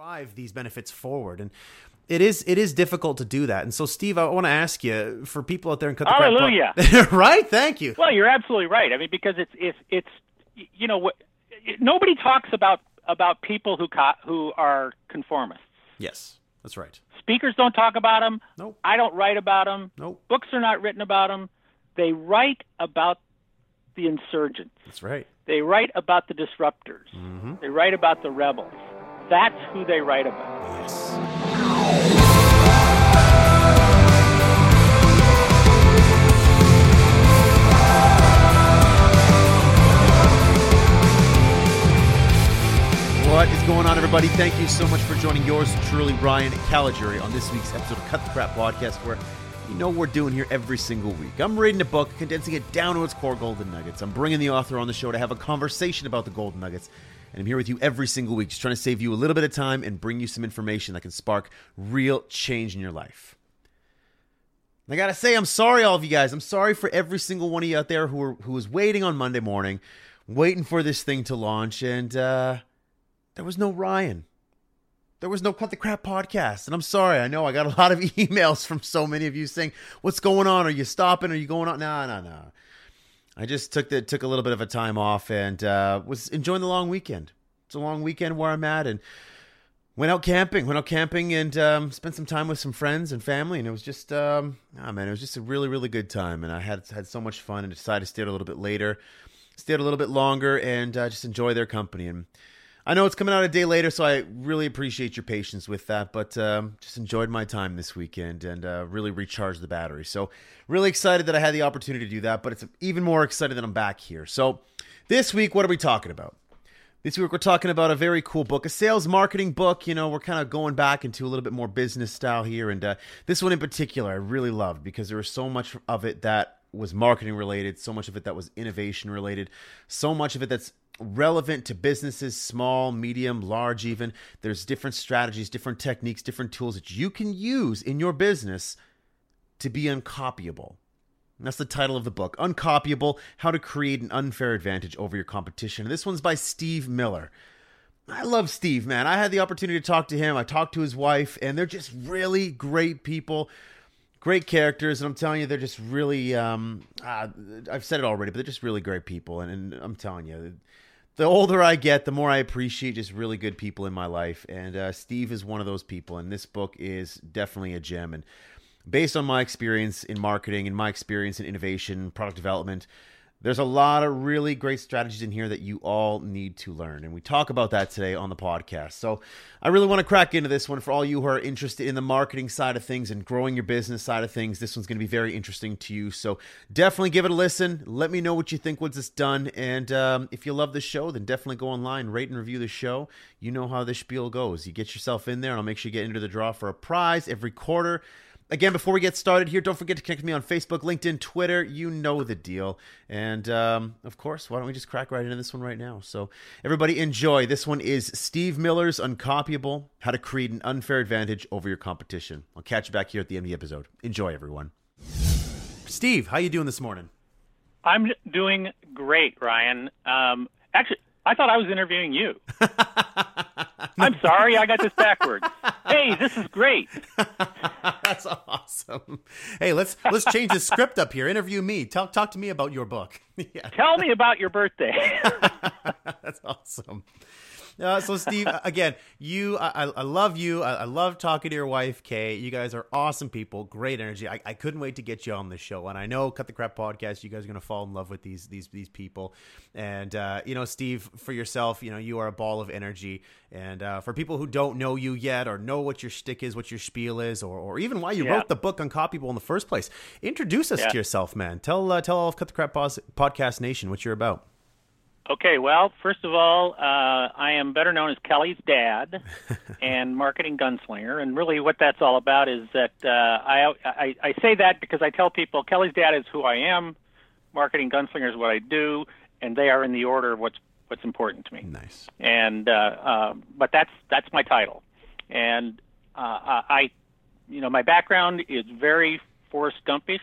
drive these benefits forward and it is it is difficult to do that and so steve i want to ask you for people out there in cut the Hallelujah. Crap- right thank you Well, you're absolutely right. I mean, because it's it's it's you know what nobody talks about about people who co- who are conformists. yes that's right Speakers don't talk about them. Nope. I don't write about them. Nope. Books are not written about them. They write about the insurgents. that's right They write about the disruptors. Mm-hmm. They write about the rebels. That's who they write about. yes What is going on, everybody? Thank you so much for joining yours truly, Ryan Caligiuri, on this week's episode of Cut the Crap podcast, where you know what we're doing here every single week. I'm reading a book, condensing it down to its core golden nuggets. I'm bringing the author on the show to have a conversation about the golden nuggets, and I'm here with you every single week, just trying to save you a little bit of time and bring you some information that can spark real change in your life. I gotta say, I'm sorry, all of you guys. I'm sorry for every single one of you out there who who was waiting on Monday morning, waiting for this thing to launch, and uh, there was no Ryan. There was no Cut the Crap podcast. And I'm sorry. I know I got a lot of emails from so many of you saying, What's going on? Are you stopping? Are you going on? No, no, no. I just took the took a little bit of a time off and uh, was enjoying the long weekend. It's a long weekend where I'm at and went out camping. Went out camping and um, spent some time with some friends and family. And it was just, um, oh man, it was just a really, really good time. And I had had so much fun and decided to stay a little bit later, stayed a little bit longer, and uh, just enjoy their company. And I know it's coming out a day later, so I really appreciate your patience with that. But um, just enjoyed my time this weekend and uh, really recharged the battery. So really excited that I had the opportunity to do that. But it's even more excited that I'm back here. So this week, what are we talking about? This week we're talking about a very cool book, a sales marketing book. You know, we're kind of going back into a little bit more business style here, and uh, this one in particular I really loved because there was so much of it that was marketing related, so much of it that was innovation related, so much of it that's relevant to businesses, small, medium, large, even. There's different strategies, different techniques, different tools that you can use in your business to be uncopyable. And that's the title of the book Uncopyable How to Create an Unfair Advantage Over Your Competition. And this one's by Steve Miller. I love Steve, man. I had the opportunity to talk to him. I talked to his wife, and they're just really great people, great characters. And I'm telling you, they're just really, um, uh, I've said it already, but they're just really great people. And, and I'm telling you, the older I get, the more I appreciate just really good people in my life. And uh, Steve is one of those people. And this book is definitely a gem. And based on my experience in marketing and my experience in innovation, product development, there's a lot of really great strategies in here that you all need to learn. And we talk about that today on the podcast. So I really want to crack into this one for all you who are interested in the marketing side of things and growing your business side of things. This one's going to be very interesting to you. So definitely give it a listen. Let me know what you think once it's done. And um, if you love the show, then definitely go online, rate and review the show. You know how this spiel goes. You get yourself in there, and I'll make sure you get into the draw for a prize every quarter. Again, before we get started here, don't forget to connect with me on Facebook, LinkedIn, Twitter. You know the deal. And um, of course, why don't we just crack right into this one right now? So, everybody, enjoy. This one is Steve Miller's Uncopyable How to Create an Unfair Advantage Over Your Competition. I'll catch you back here at the end of the episode. Enjoy, everyone. Steve, how you doing this morning? I'm doing great, Ryan. Um, actually, I thought I was interviewing you. I'm sorry, I got this backwards. Hey, this is great. That's awesome. Hey, let's let's change the script up here. Interview me. Talk talk to me about your book. yeah. Tell me about your birthday. That's awesome. Uh, so, Steve, again, you, I, I love you. I, I love talking to your wife, Kay. You guys are awesome people, great energy. I, I couldn't wait to get you on the show. And I know, Cut the Crap podcast, you guys are going to fall in love with these these these people. And uh, you know, Steve, for yourself, you know, you are a ball of energy. And uh, for people who don't know you yet, or know what your shtick is, what your spiel is, or, or even why you Yeah. wrote the book Uncopyable in the first place, introduce us Yeah. to yourself, man. Tell uh, tell all of Cut the Crap podcast nation what you're about. Okay, well, first of all, uh, I am better known as Kelly's dad and marketing gunslinger. And really, what that's all about is that uh, I, I I say that because I tell people Kelly's dad is who I am, marketing gunslinger is what I do, and they are in the order of what's what's important to me. Nice. and uh, uh, but that's that's my title, and uh, I, you know, my background is very Forrest Gumpish.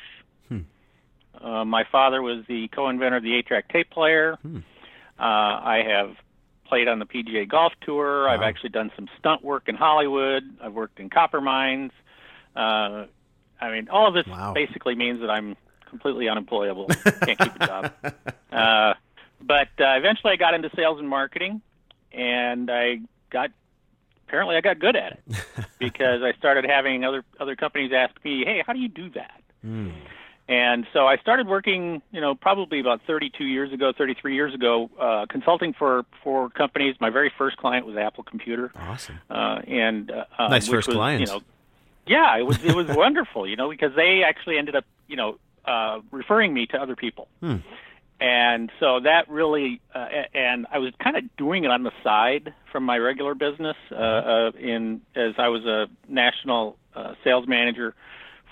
Uh, my father was the co-inventor of the eight-track tape player. Uh, I have played on the PGA Golf Tour. I've actually done some stunt work in Hollywood. I've worked in copper mines. Uh, I mean, all of this Wow. basically means that I'm completely unemployable. Can't keep a job. Uh, but uh, eventually, I got into sales and marketing, and I got apparently I got good at it because I started having other other companies ask me, "Hey, how do you do that?" And so I started working, you know, probably about 32 years ago, 33 years ago, uh, consulting for for companies. My very first client was Apple Computer, Awesome. uh, and uh, uh, Nice first was, client. You know, yeah, it was it was wonderful, you know, because they actually ended up, you know, uh, referring me to other people. Hmm. And so that really, uh, and I was kind of doing it on the side from my regular business. Uh, uh, in as I was a national uh, sales manager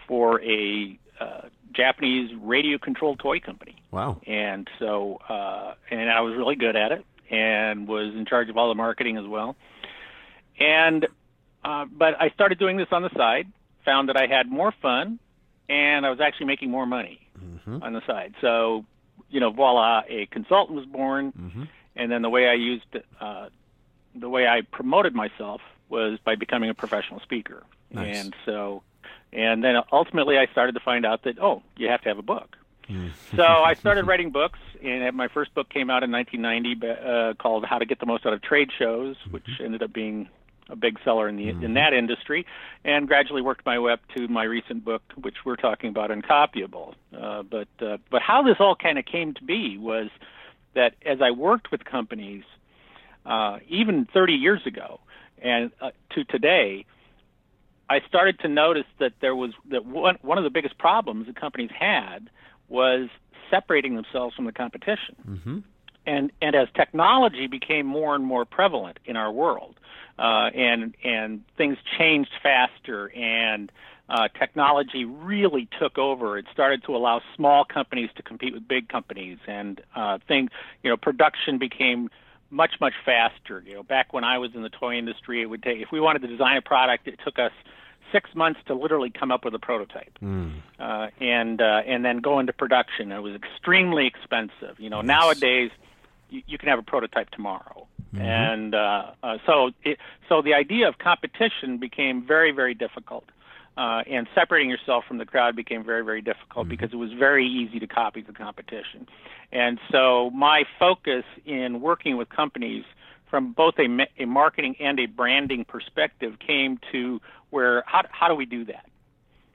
for a uh, Japanese radio-controlled toy company, Wow. and so uh, and I was really good at it, and was in charge of all the marketing as well. And uh, but I started doing this on the side, found that I had more fun, and I was actually making more money on the side. So, you know, voila, a consultant was born, and then the way I used uh, the way I promoted myself was by becoming a professional speaker. Nice. And so, and then ultimately, I started to find out that oh, you have to have a book. so I started writing books, and my first book came out in 1990 uh, called "How to Get the Most Out of Trade Shows," which ended up being a big seller in the in that industry, and gradually worked my way up to my recent book, which we're talking about, Uncopyable. Uh, but uh, but how this all kind of came to be was that as I worked with companies, uh, even 30 years ago, and uh, to today, I started to notice that there was that one one of the biggest problems that companies had was separating themselves from the competition. And and as technology became more and more prevalent in our world, uh, and and things changed faster, and uh, technology really took over. It started to allow small companies to compete with big companies, and uh, things you know production became much much faster. You know, back when I was in the toy industry, it would take if we wanted to design a product, it took us six months to literally come up with a prototype, uh, and uh, and then go into production. It was extremely expensive. You know, nowadays you, you can have a prototype tomorrow, and uh, uh, so it, so the idea of competition became very very difficult. Uh, and separating yourself from the crowd became very, very difficult because it was very easy to copy the competition. And so my focus in working with companies from both a, a marketing and a branding perspective came to where how, how do we do that?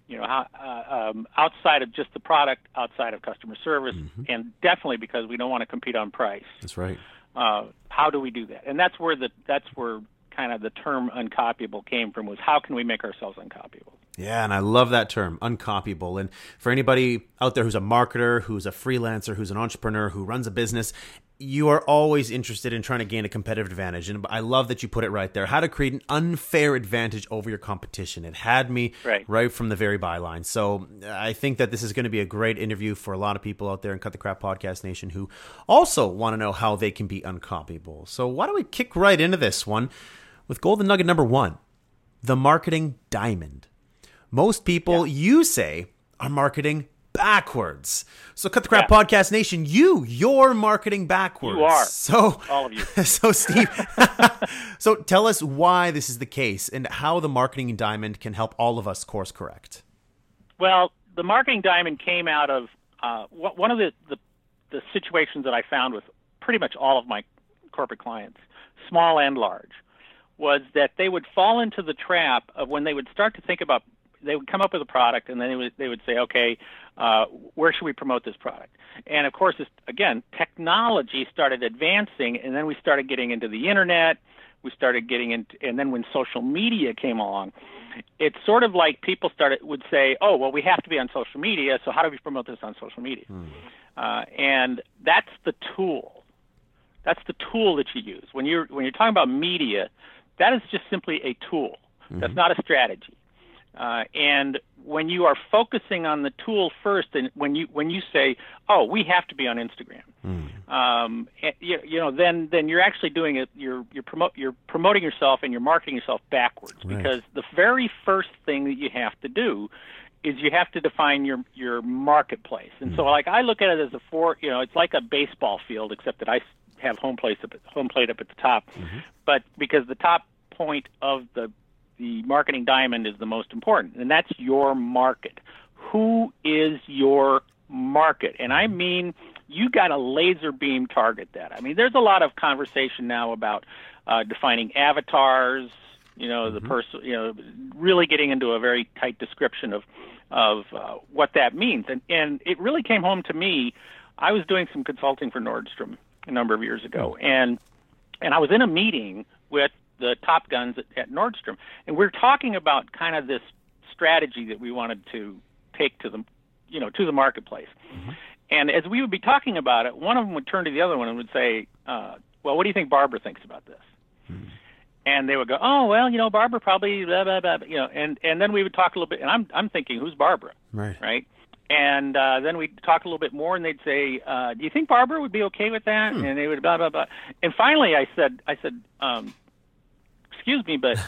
You know, how, uh, um, outside of just the product, outside of customer service, and definitely because we don't want to compete on price. That's right. Uh, how do we do that? And that's where the that's where kind of the term uncopyable came from was how can we make ourselves uncopyable? Yeah, and I love that term, uncopyable. And for anybody out there who's a marketer, who's a freelancer, who's an entrepreneur, who runs a business, you are always interested in trying to gain a competitive advantage. And I love that you put it right there. How to create an unfair advantage over your competition. It had me Right. from the very byline. So uh, I think that this is going to be a great interview for a lot of people out there in Cut the Crap Podcast Nation who also want to know how they can be uncopyable. So why don't we kick right into this one with Golden Nugget number one the marketing diamond. Most people, you say, are marketing backwards. So, Cut the Crap Yeah. Podcast Nation, you, you're marketing backwards. You are. So, All of you. so, Steve, so tell us why this is the case and how the marketing diamond can help all of us course correct. Well, the marketing diamond came out of uh, one of the, the the situations that I found with pretty much all of my corporate clients, small and large, was that they would fall into the trap of when they would start to think about they would come up with a product and then they would they would say, okay, uh, where should we promote this product? And of course, again, technology started advancing, and then we started getting into the internet. We started getting into, and then when social media came along, it's sort of like people started would say, oh, well, we have to be on social media, so how do we promote this on social media? Uh, and that's the tool. That's the tool that you use when you're when you're talking about media. That is just simply a tool. That's not a strategy. Uh, and when you are focusing on the tool first, and when you when you say, "Oh, we have to be on Instagram," um, eh, you, you know, then then you're actually doing it. You're you're promote you're promoting yourself and you're marketing yourself backwards Right. because the very first thing that you have to do is you have to define your your marketplace. And so, like I look at it as a four, you know, it's like a baseball field, except that I have home plate up at, home plate up at the top, but because the top point of the the marketing diamond is the most important, and that's your market. Who is your market? And I mean, you got to laser beam target that. I mean, there's a lot of conversation now about uh, defining avatars. You know, the person. You know, really getting into a very tight description of of uh, what that means, and and it really came home to me. I was doing some consulting for Nordstrom a number of years ago, and and I was in a meeting with the top guns at, at Nordstrom, and we are talking about kind of this strategy that we wanted to take to the, you know, to the marketplace. And as we would be talking about it, one of them would turn to the other one and would say, uh, "Well, what do you think Barbara thinks about this?" And they would go, "Oh, well, you know, Barbara probably blah blah blah," you know, and and then we would talk a little bit, and I'm I'm thinking, who's Barbara, Right. right? And uh, then we'd talk a little bit more, and they'd say, uh, "Do you think Barbara would be okay with that?" And they would blah blah blah. And finally, I said, "I said, um, excuse me, but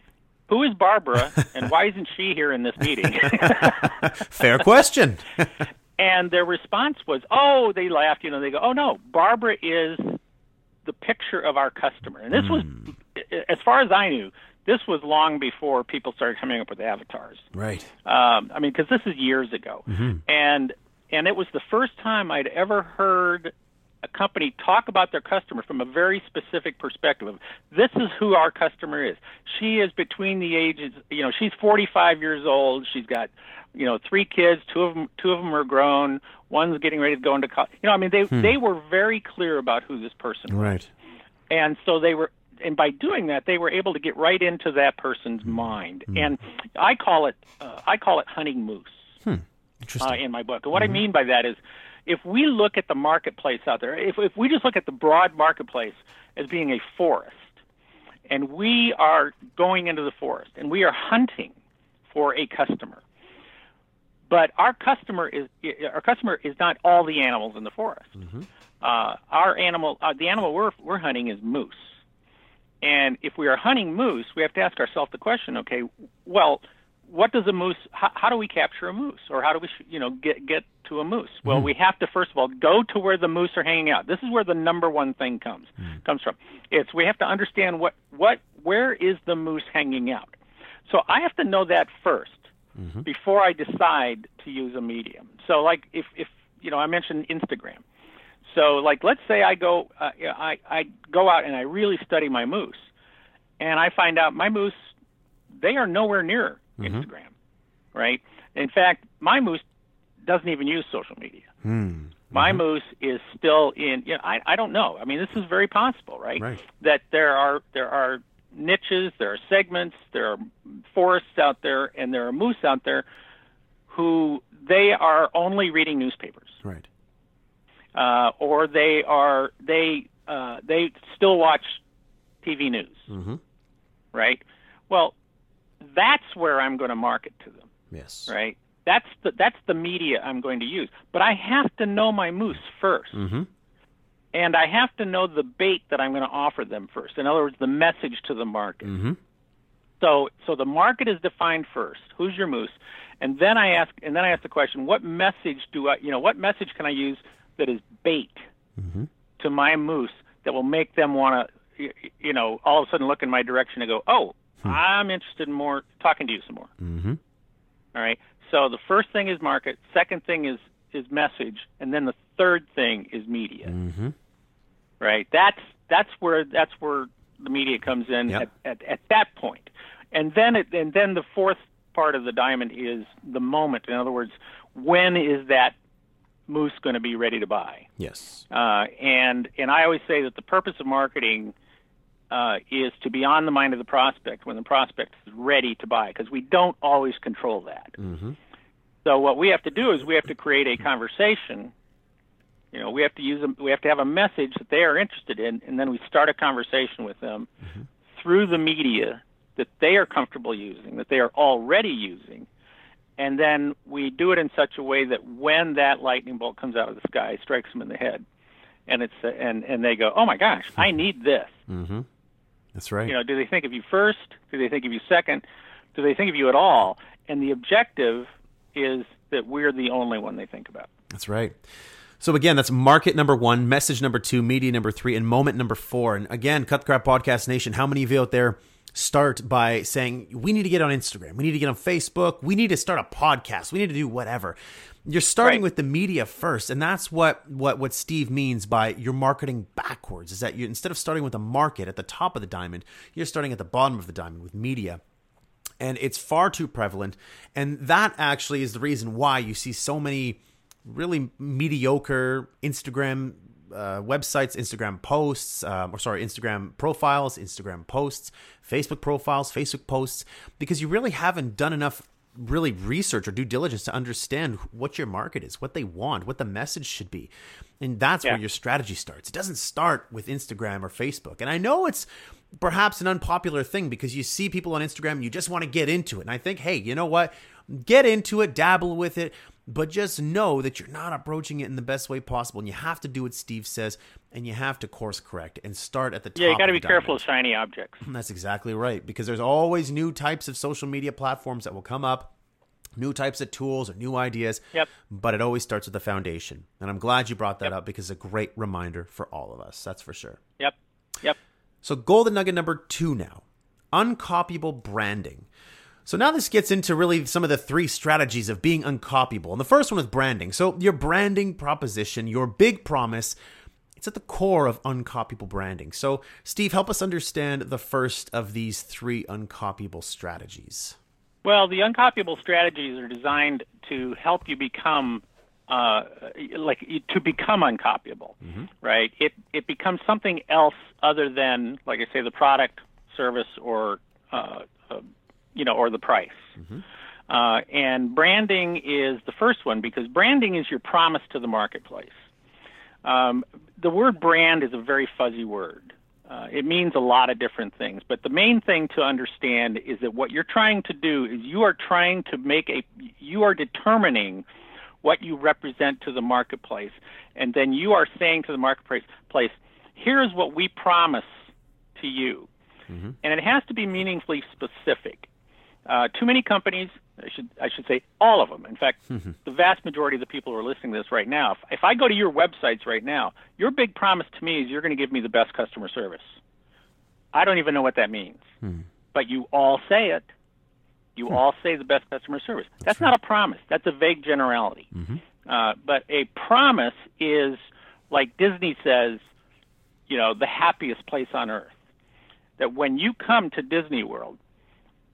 who is Barbara, and why isn't she here in this meeting?" Fair question. and their response was, "Oh," they laughed. You know, they go, "Oh no, Barbara is the picture of our customer." And this was, as far as I knew, this was long before people started coming up with avatars. right. Um, I mean, because this is years ago, and and it was the first time I'd ever heard a company talk about their customer from a very specific perspective. Of this is who our customer is. She is between the ages, you know, she's 45 years old. She's got, you know, three kids. Two of them, two of them are grown. One's getting ready to go into college. You know, I mean, they they were very clear about who this person was Right. and so they were and by doing that they were able to get right into that person's mind. And i call it uh, i call it hunting moose uh, Interesting. in my book. And what i mean by that is if we look at the marketplace out there if, if we just look at the broad marketplace as being a forest and we are going into the forest and we are hunting for a customer but our customer is our customer is not all the animals in the forest. Uh, our animal, uh, the animal we're we're hunting is moose, and if we are hunting moose, we have to ask ourselves the question: Okay, well, what does a moose? How, how do we capture a moose, or how do we, you know, get get to a moose? Well, hmm. we have to first of all go to where the moose are hanging out. This is where the number one thing comes hmm. comes from. It's we have to understand what what where is the moose hanging out. So I have to know that 1st mm-hmm. before I decide to use a medium. So like if if you know I mentioned Instagram. So like let's say I go uh, I I go out and I really study my moose, and I find out my moose they are nowhere near Instagram, right? In fact, my moose doesn't even use social media. Hmm. My moose is still in. You know, I I don't know. I mean, this is very possible, right? Right. That there are there are niches, there are segments, there are forests out there, and there are moose out there who they are only reading newspapers, Right. Uh, or they are they uh, they still watch TV news, Mm-hmm. right? Well, that's where I'm going to market to them Yes. right? That's the that's the media I'm going to use. But I have to know my moose 1st Mm-hmm. and I have to know the bait that I'm going to offer them first. In other words, the message to the market. Mm-hmm. So so the market is defined first. Who's your moose? And then I ask and then I ask the question, what message do I you know what message can I use that is bait Mm-hmm. to my moose that will make them want to you know all of a sudden look in my direction and go, oh, I'm interested in more talking to you some more. Mm-hmm. All right. So the first thing is market. Second thing is is message, and then the third thing is media. Mm-hmm. Right. That's that's where that's where the media comes in Yep. at, at at that point, and then it and then the fourth part of the diamond is the moment. In other words, when is that moose going to be ready to buy? Yes. Uh, and and I always say that the purpose of marketing uh, is to be on the mind of the prospect when the prospect is ready to buy, because we don't always control that. Mm-hmm. So what we have to do is we have to create a conversation. You know, we have to use a, we have to have a message that they are interested in, and then we start a conversation with them through the media that they are comfortable using, that they are already using, and then we do it in such a way that when that lightning bolt comes out of the sky, strikes them in the head, and it's and and they go, oh my gosh, I need this. Mm-hmm. That's right. You know, do they think of you first? Do they think of you second? Do they think of you at all? And the objective is that we're the only one they think about. That's right. So again, that's market number one, message number two, media number three, and moment number four. And again, Cut the Crap Podcast Nation, how many of you out there start by saying, we need to get on Instagram, we need to get on Facebook, we need to start a podcast, we need to do whatever. You're starting Right. with the media first, and that's what what what Steve means by you're marketing backwards. Is that you instead of starting with the market at the top of the diamond, you're starting at the bottom of the diamond with media and it's far too prevalent and that actually is the reason why you see so many really mediocre instagram uh, websites instagram posts um, or sorry instagram profiles instagram posts facebook profiles facebook posts because you really haven't done enough really research or due diligence to understand what your market is what they want what the message should be and that's Yeah. where your strategy starts it doesn't start with instagram or facebook and i know it's perhaps an unpopular thing because you see people on Instagram and you just want to get into it. And I think, hey, you know what? Get into it, dabble with it, but just know that you're not approaching it in the best way possible. And you have to do what Steve says, and you have to course correct and start at the top. Yeah, you got to be careful of shiny objects. That's exactly right because there's always new types of social media platforms that will come up, new types of tools or new ideas. Yep. But it always starts with the foundation. And I'm glad you brought that up because it's a great reminder for all of us. That's for sure. Yep, yep. So, golden nugget number two now uncopyable branding. So, now this gets into really some of the three strategies of being uncopyable. And the first one is branding. So, your branding proposition, your big promise, it's at the core of uncopyable branding. So, Steve, help us understand the first of these three uncopyable strategies. Well, the uncopyable strategies are designed to help you become, uh, like to become uncopyable, right? It it becomes something else other than, like I say, the product, service, or uh, you know, or the price. Uh, and branding is the first one because branding is your promise to the marketplace. Um, the word brand is a very fuzzy word. Uh, it means a lot of different things, but the main thing to understand is that what you're trying to do is you are trying to make a, you are determining what you represent to the marketplace, and then you are saying to the marketplace, place, here's what we promise to you, and it has to be meaningfully specific. Uh, too many companies, I should I should say all of them. In fact, the vast majority of the people who are listening to this right now, if, if I go to your websites right now, your big promise to me is you're going to give me the best customer service. I don't even know what that means, but you all say it. You all say the best customer service. That's not a promise. That's a vague generality. Uh, but a promise is like Disney says, you know, the happiest place on earth. That when you come to Disney World,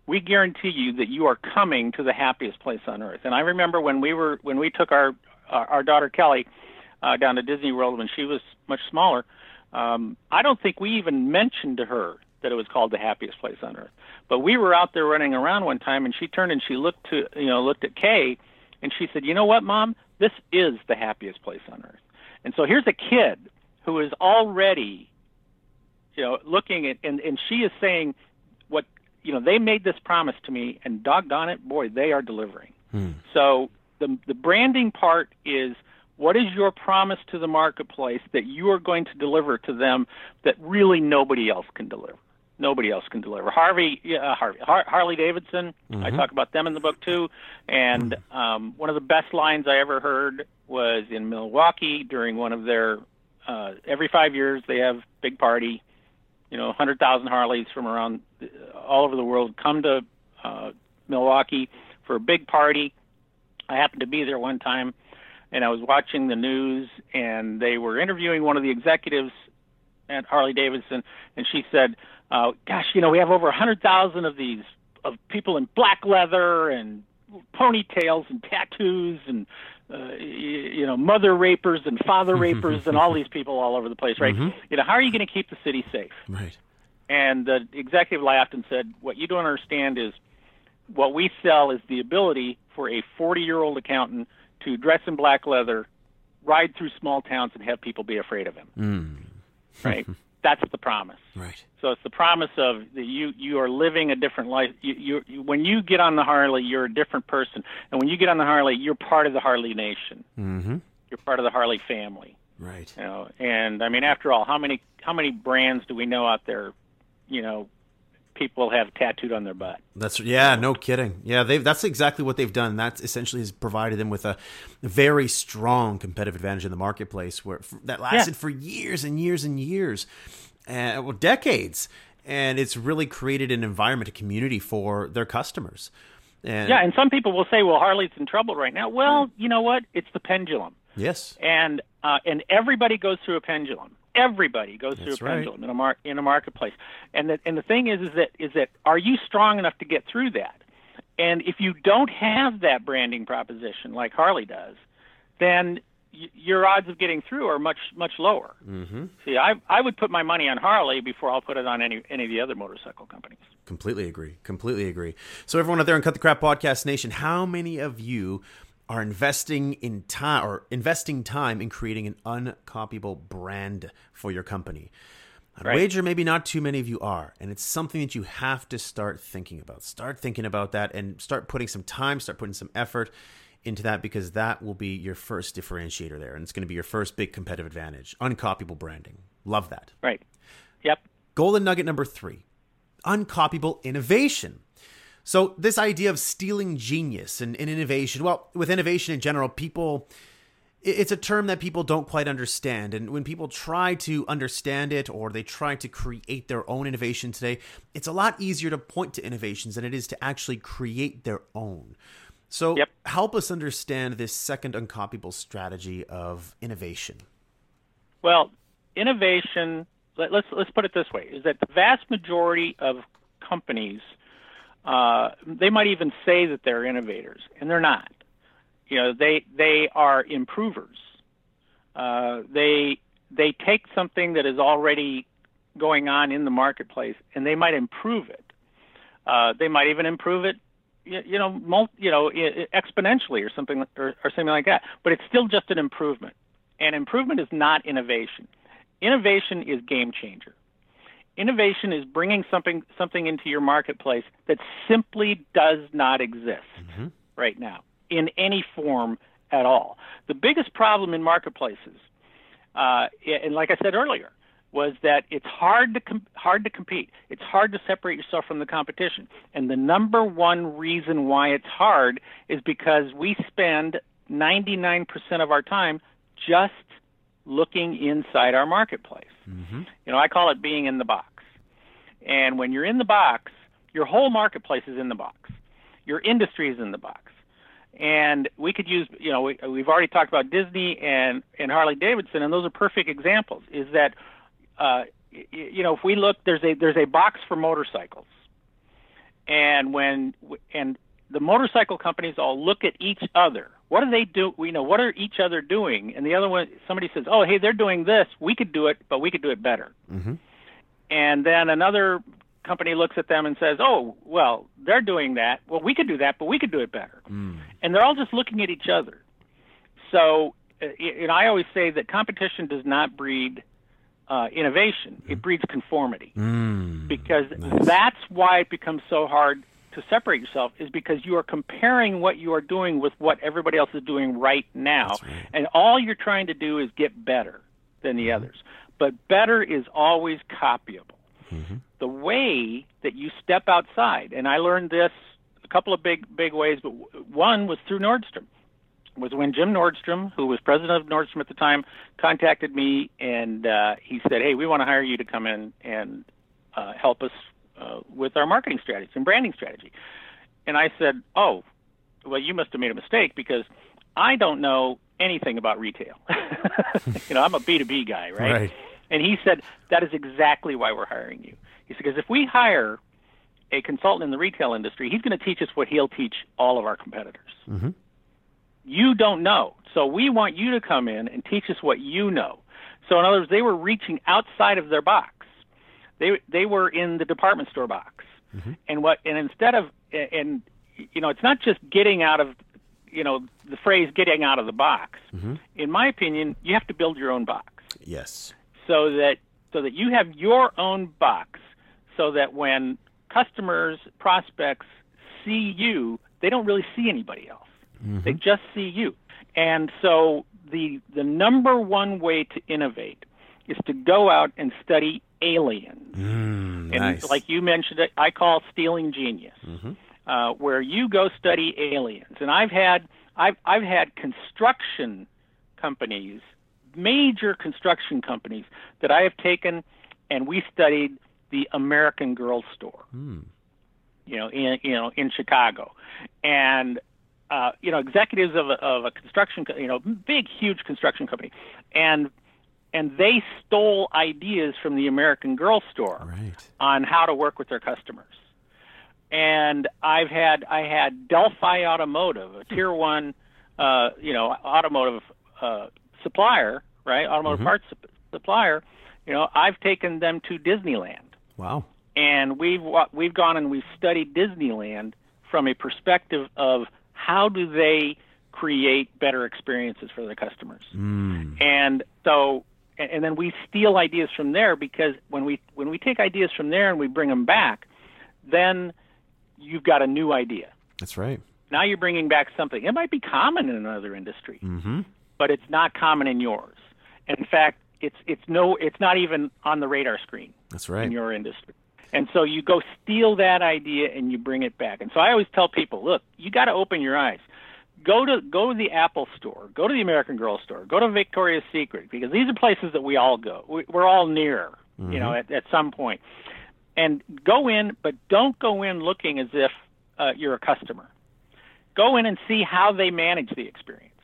we guarantee you that you are coming to the happiest place on earth. And I remember when we were when we took our our, our daughter Kelly uh, down to Disney World when she was much smaller. Um, I don't think we even mentioned to her that it was called the happiest place on earth. But we were out there running around one time, and she turned and she looked to you know looked at Kay, and she said, "You know what, Mom? This is the happiest place on earth." And so here's a kid who is already, you know, looking at and and she is saying, "What you know, they made this promise to me, and doggone it, boy, they are delivering." So the the branding part is what is your promise to the marketplace that you are going to deliver to them that really nobody else can deliver. Nobody else can deliver. Harvey, yeah, Harvey, Har- Harley Davidson. I talk about them in the book too. And um, one of the best lines I ever heard was in Milwaukee during one of their. Uh, every five years they have big party. You know, 100,000 Harleys from around uh, all over the world come to uh, Milwaukee for a big party. I happened to be there one time, and I was watching the news, and they were interviewing one of the executives at Harley Davidson, and she said, uh, "Gosh, you know, we have over a hundred thousand of these of people in black leather and ponytails and tattoos and uh, you know mother rapers and father rapers and all these people all over the place, right? You know, how are you going to keep the city safe?" Right. And the executive laughed and said, "What you don't understand is what we sell is the ability for a 40-year-old accountant to dress in black leather, ride through small towns, and have people be afraid of him. Right? That's the promise. Right. So it's the promise of that you you are living a different life. You, you, you when you get on the Harley, you're a different person, and when you get on the Harley, you're part of the Harley Nation. Mm-hmm. You're part of the Harley family. Right. You know, and I mean, after all, how many how many brands do we know out there? You know, people have tattooed on their butt. That's yeah, no kidding. Yeah, they've that's exactly what they've done. That essentially has provided them with a very strong competitive advantage in the marketplace, where that lasted yeah. for years and years and years, and well, decades. And it's really created an environment, a community for their customers. And, yeah, and some people will say, "Well, Harley's in trouble right now." Well, you know what? It's the pendulum. Yes. And uh, and everybody goes through a pendulum. Everybody goes That's through a pendulum in a mar- in a marketplace. And the and the thing is, is that is that are you strong enough to get through that? And if you don't have that branding proposition like Harley does, then your odds of getting through are much much lower. Mm-hmm. See, I I would put my money on Harley before I'll put it on any any of the other motorcycle companies. Completely agree. Completely agree. So everyone out there in Cut the Crap Podcast Nation, how many of you are investing in time or investing time in creating an uncopyable brand for your company? I'd right. wager maybe not too many of you are, and it's something that you have to start thinking about. Start thinking about that and start putting some time, start putting some effort into that because that will be your first differentiator there, and it's going to be your first big competitive advantage. Uncopyable branding. Love that. Right. Yep. Golden nugget number three uncopyable innovation. So, this idea of stealing genius and, and, innovation, well, with innovation in general, people, it's a term that people don't quite understand. And when people try to understand it or they try to create their own innovation today, it's a lot easier to point to innovations than it is to actually create their own. So yep. help us understand this second uncopyable strategy of innovation. Well, innovation, let, us let's put it this way, is that the vast majority of companies, uh, they might even say that they're innovators, and they're not. You know, they they are improvers. Uh, they they take something that is already going on in the marketplace, and they might improve it. Uh, they might even improve it you know, multi, you know, exponentially or something or, or something like that. But it's still just an improvement, and improvement is not innovation. Innovation is game changer. Innovation is bringing something something into your marketplace that simply does not exist mm-hmm. right now in any form at all. The biggest problem in marketplaces, uh, and like I said earlier, was that it's hard to com- hard to compete. It's hard to separate yourself from the competition. And the number one reason why it's hard is because we spend 99% of our time just looking inside our marketplace. Mm-hmm. You know, I call it being in the box. And when you're in the box, your whole marketplace is in the box. Your industry is in the box. And we could use, you know, we, we've already talked about Disney and, and Harley Davidson, and those are perfect examples. Is that uh, you know, if we look, there's a there's a box for motorcycles, and when and the motorcycle companies all look at each other. What are they do? You know, what are each other doing? And the other one, somebody says, "Oh, hey, they're doing this. We could do it, but we could do it better." Mm-hmm. And then another company looks at them and says, "Oh, well, they're doing that. Well, we could do that, but we could do it better." Mm. And they're all just looking at each other. So, and I always say that competition does not breed uh, innovation. It breeds conformity mm, because nice. that's why it becomes so hard to separate yourself is because you are comparing what you are doing with what everybody else is doing right now, right. and all you're trying to do is get better than the mm-hmm. others. But better is always copyable. Mm-hmm. The way that you step outside, and I learned this a couple of big big ways, but one was through Nordstrom was when Jim Nordstrom, who was president of Nordstrom at the time, contacted me and uh, he said, "Hey, we want to hire you to come in and uh, help us uh, with our marketing strategy and branding strategy." And I said, "Oh, well, you must have made a mistake because I don't know anything about retail. you know, I'm a B2B guy, right? right? And he said, "That is exactly why we're hiring you." He said, "Because if we hire a consultant in the retail industry, he's going to teach us what he'll teach all of our competitors." Mm-hmm you don't know. So we want you to come in and teach us what you know. So in other words, they were reaching outside of their box. They they were in the department store box. Mm-hmm. And what and instead of and you know, it's not just getting out of you know, the phrase getting out of the box. Mm-hmm. In my opinion, you have to build your own box. Yes. So that so that you have your own box so that when customers, prospects see you, they don't really see anybody else. Mm-hmm. They just see you. And so the the number one way to innovate is to go out and study aliens. Mm, and nice. like you mentioned it, I call stealing genius, uh, where you go study aliens. And I've had I've I've had construction companies, major construction companies that I have taken, and we studied the American Girl store. You know, in you know in Chicago, and uh, you know executives of a, of a construction, co- you know, big huge construction company, and and they stole ideas from the American Girl store right. on how to work with their customers. And I've had I had Delphi Automotive, a tier one, uh, you know, automotive uh, supplier, right? Automotive parts sup- supplier. You know, I've taken them to Disneyland, Wow. and we've we've gone and we've studied Disneyland from a perspective of how do they create better experiences for their customers. And so and, and then we steal ideas from there because when we when we take ideas from there and we bring them back, then you've got a new idea. That's right. Now you're bringing back something. It might be common in another industry, Mm-hmm. but it's not common in yours. In fact, it's it's no it's not even on the radar screen That's right. in your industry. And so you go steal that idea and you bring it back. And so I always tell people, look, you got to open your eyes. Go to go to the Apple store, go to the American Girl store, go to Victoria's Secret because these are places that we all go. We, we're all near, you know, at, at some point. And go in, but don't go in looking as if uh, you're a customer. Go in and see how they manage the experience.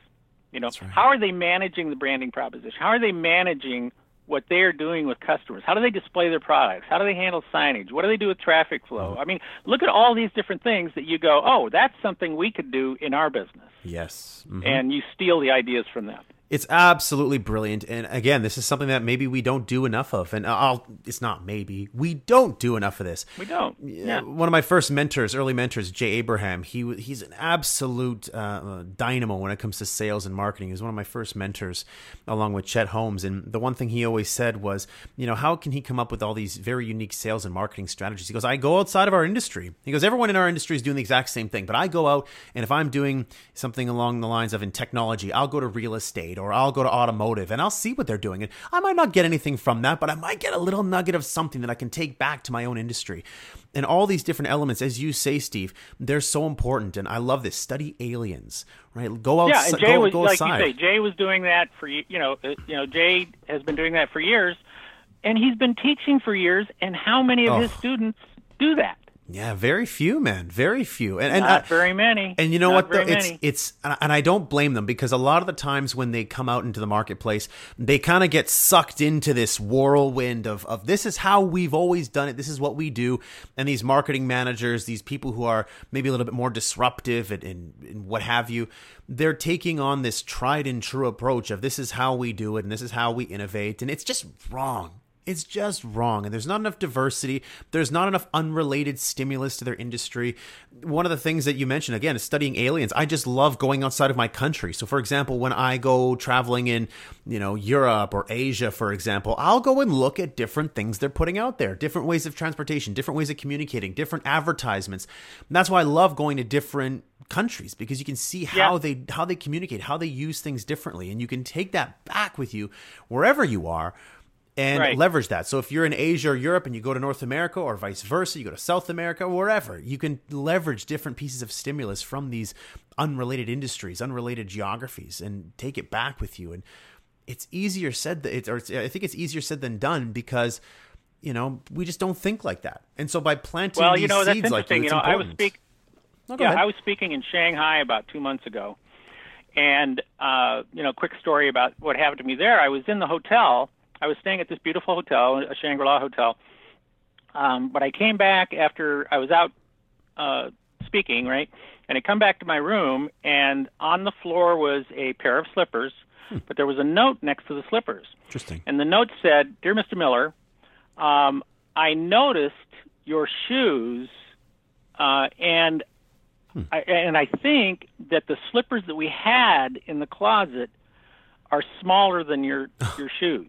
You know, right. how are they managing the branding proposition? How are they managing what they're doing with customers? How do they display their products? How do they handle signage? What do they do with traffic flow? I mean, look at all these different things that you go, oh, that's something we could do in our business. Yes. Mhm. And you steal the ideas from them. It's absolutely brilliant. And again, this is something that maybe we don't do enough of. And I'll, it's not maybe, we don't do enough of this. We don't. Yeah, one of my first mentors, early mentors, Jay Abraham. He he's an absolute uh, uh, dynamo when it comes to sales and marketing. He was one of my first mentors, along with Chet Holmes. And the one thing he always said was, you know, how can he come up with all these very unique sales and marketing strategies? He goes, I go outside of our industry. He goes, everyone in our industry is doing the exact same thing, but I go out and if I'm doing something along the lines of in technology, I'll go to real estate or I'll go to automotive and I'll see what they're doing. And I might not get anything from that, but I might get a little nugget of something that I can take back to my own industry. And all these different elements, as you say, Steve, they're so important. And I love this. Study aliens, right? Go out. Yeah, and Jay go, was go like outside. you say. Jay was doing that for you. You know, uh, you know, Jay has been doing that for years, and he's been teaching for years. And how many of Oh. his students do that? Yeah, very few, man. Very few. And, and Not I- very many. And you know Not what? Though? It's many. it's and I- and I don't blame them because a lot of the times when they come out into the marketplace, they kind of get sucked into this whirlwind of of this is how we've always done it. This is what we do. And these marketing managers, these people who are maybe a little bit more disruptive and, and, and what have you, they're taking on this tried and true approach of this is how we do it and this is how we innovate, and it's just wrong. It's just wrong. And there's not enough diversity. There's not enough unrelated stimulus to their industry. One of the things that you mentioned, again, is studying aliens. I just love going outside of my country. So, for example, when I go traveling in, you know, Europe or Asia, for example, I'll go and look at different things they're putting out there, different ways of transportation, different ways of communicating, different advertisements. And that's why I love going to different countries because you can see how Yeah. they how they communicate, how they use things differently, and you can take that back with you wherever you are and Right. leverage that. So if you're in Asia or Europe and you go to North America or vice versa, you go to South America, wherever, you can leverage different pieces of stimulus from these unrelated industries, unrelated geographies, and take it back with you. And it's easier said that it's, or it's, I think it's easier said than done because you know we just don't think like that. And so by planting well, these you know, that's seeds like you, you know, I was important. speak. Yeah, ahead. I was speaking in Shanghai about two months ago, and uh, you know, quick story about what happened to me there. I was in the hotel. I was staying at this beautiful hotel, a Shangri-La hotel. Um, but I came back after I was out uh, speaking, right? And I come back to my room, and on the floor was a pair of slippers, but there was a note next to the slippers. Interesting. And the note said, "Dear Mr. Miller, um, I noticed your shoes, uh, and I, and I think that the slippers that we had in the closet are smaller than your your shoes."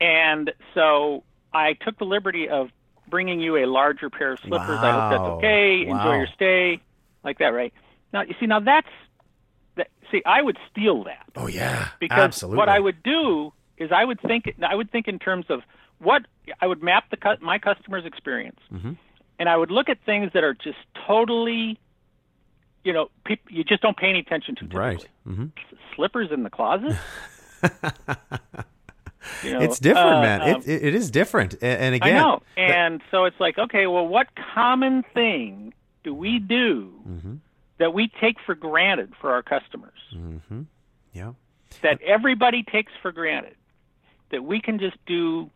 and so I took the liberty of bringing you a larger pair of slippers. I hope that's Wow. okay. Enjoy your stay, like that, right? Now you see, now that's that. See, I would steal that Oh yeah, because absolutely. what I would do is I would think I would think in terms of what I would map the my customer's experience, Mm-hmm. and I would look at things that are just totally, you know, peop- you just don't pay any attention to. typically. Right. Mm-hmm. Slippers in the closet. You know, It's different, uh, man. um, it, it, is different. And, I again, know. And so it's like, okay, well, what common thing do we do Mm-hmm. that we take for granted for our customers? Mm-hmm. yeah. That everybody takes for granted that we can just do,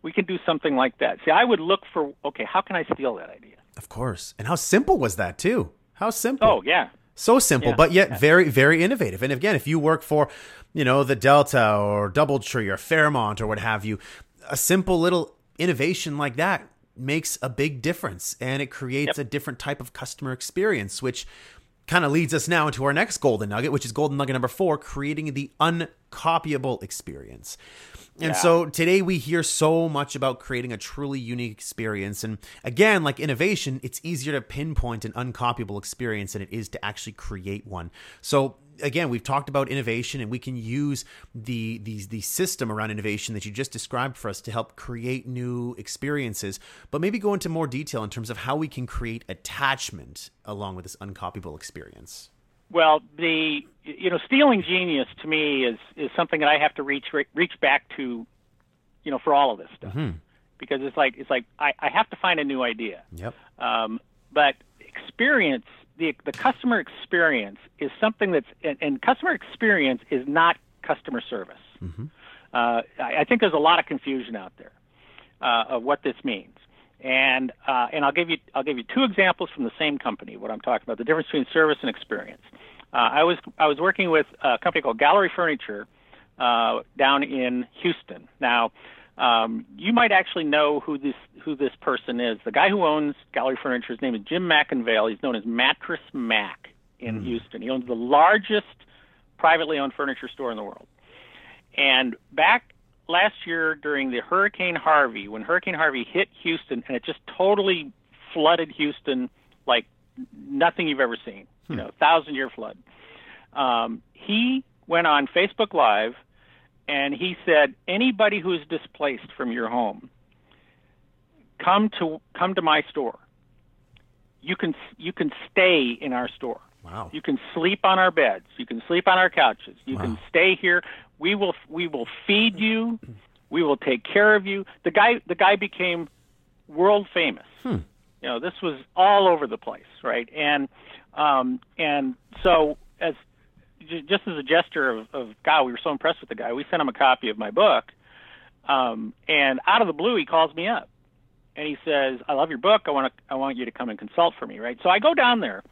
we can do something like that. See, I would look for, okay, how can I steal that idea? Of course. And how simple was that too? How simple. Oh, yeah. So simple, Yeah. but yet very, very innovative. And again, if you work for, you know, the Delta or Doubletree or Fairmont or what have you, a simple little innovation like that makes a big difference and it creates a different type of customer experience, which kind of leads us now into our next golden nugget, which is golden nugget number four, creating the uncopyable experience. And Yeah. so today we hear so much about creating a truly unique experience. And again, like innovation, it's easier to pinpoint an uncopyable experience than it is to actually create one. So again, we've talked about innovation and we can use the, the, the system around innovation that you just described for us to help create new experiences, but maybe go into more detail in terms of how we can create attachment along with this uncopyable experience. Well, the you know stealing genius to me is is something that I have to reach reach back to, you know, for all of this stuff because it's like it's like I, I have to find a new idea. Yep. Um, but experience the the customer experience is something that's and, and customer experience is not customer service. Uh, I, I think there's a lot of confusion out there uh, of what this means. And uh, and I'll give you I'll give you two examples from the same company. What I'm talking about the difference between service and experience. Uh, I was I was working with a company called Gallery Furniture uh, down in Houston. Now, um, you might actually know who this who this person is. The guy who owns Gallery Furniture, his name is Jim McIngvale. He's known as Mattress Mac in Houston. He owns the largest privately owned furniture store in the world. And back last year during the Hurricane Harvey, when Hurricane Harvey hit Houston and it just totally flooded Houston like nothing you've ever seen, you know, thousand year flood. Um, he went on Facebook Live and he said, anybody who is displaced from your home, come to come to my store. You can you can stay in our store. Wow. You can sleep on our beds. You can sleep on our couches. You Wow. can stay here. We will we will feed you. We will take care of you. The guy the guy became world famous. Hmm. You know, this was all over the place, right? And um, and so as just as a gesture of, of God, we were so impressed with the guy. We sent him a copy of my book, um, and out of the blue, he calls me up and he says, "I love your book. I want to I want you to come and consult for me." Right? So I go down there,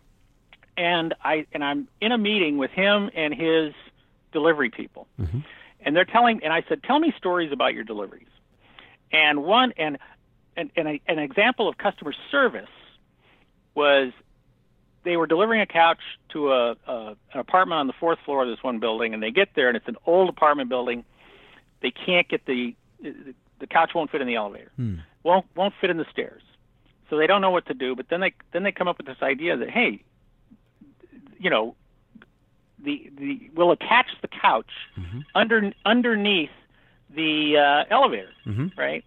and I and I'm in a meeting with him and his delivery people, and they're telling and I said, "Tell me stories about your deliveries." And one and and, and a, an example of customer service was they were delivering a couch to a, a an apartment on the fourth floor of this one building, and they get there and it's an old apartment building. They can't get the the couch won't fit in the elevator, won't won't fit in the stairs, so they don't know what to do. But then they then they come up with this idea that hey, you know, the the we'll attach the couch under underneath the uh, elevator, Mhm. right,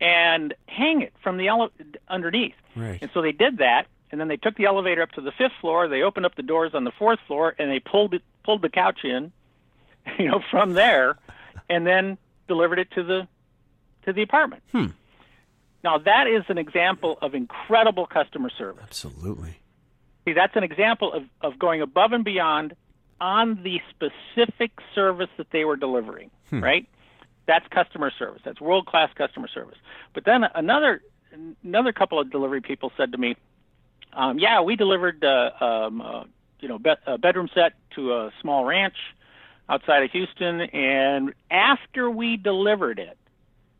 and hang it from the ele- underneath. Right. And so they did that, and then they took the elevator up to the fifth floor. They opened up the doors on the fourth floor, and they pulled it pulled the couch in, you know, from there, and then delivered it to the to the apartment. Hmm. Now that is an example of incredible customer service. Absolutely. See, that's an example of, of going above and beyond on the specific service that they were delivering, right? That's customer service. That's world class customer service. But then another another couple of delivery people said to me, um, "Yeah, we delivered uh, um, uh, you know be- a bedroom set to a small ranch outside of Houston, and after we delivered it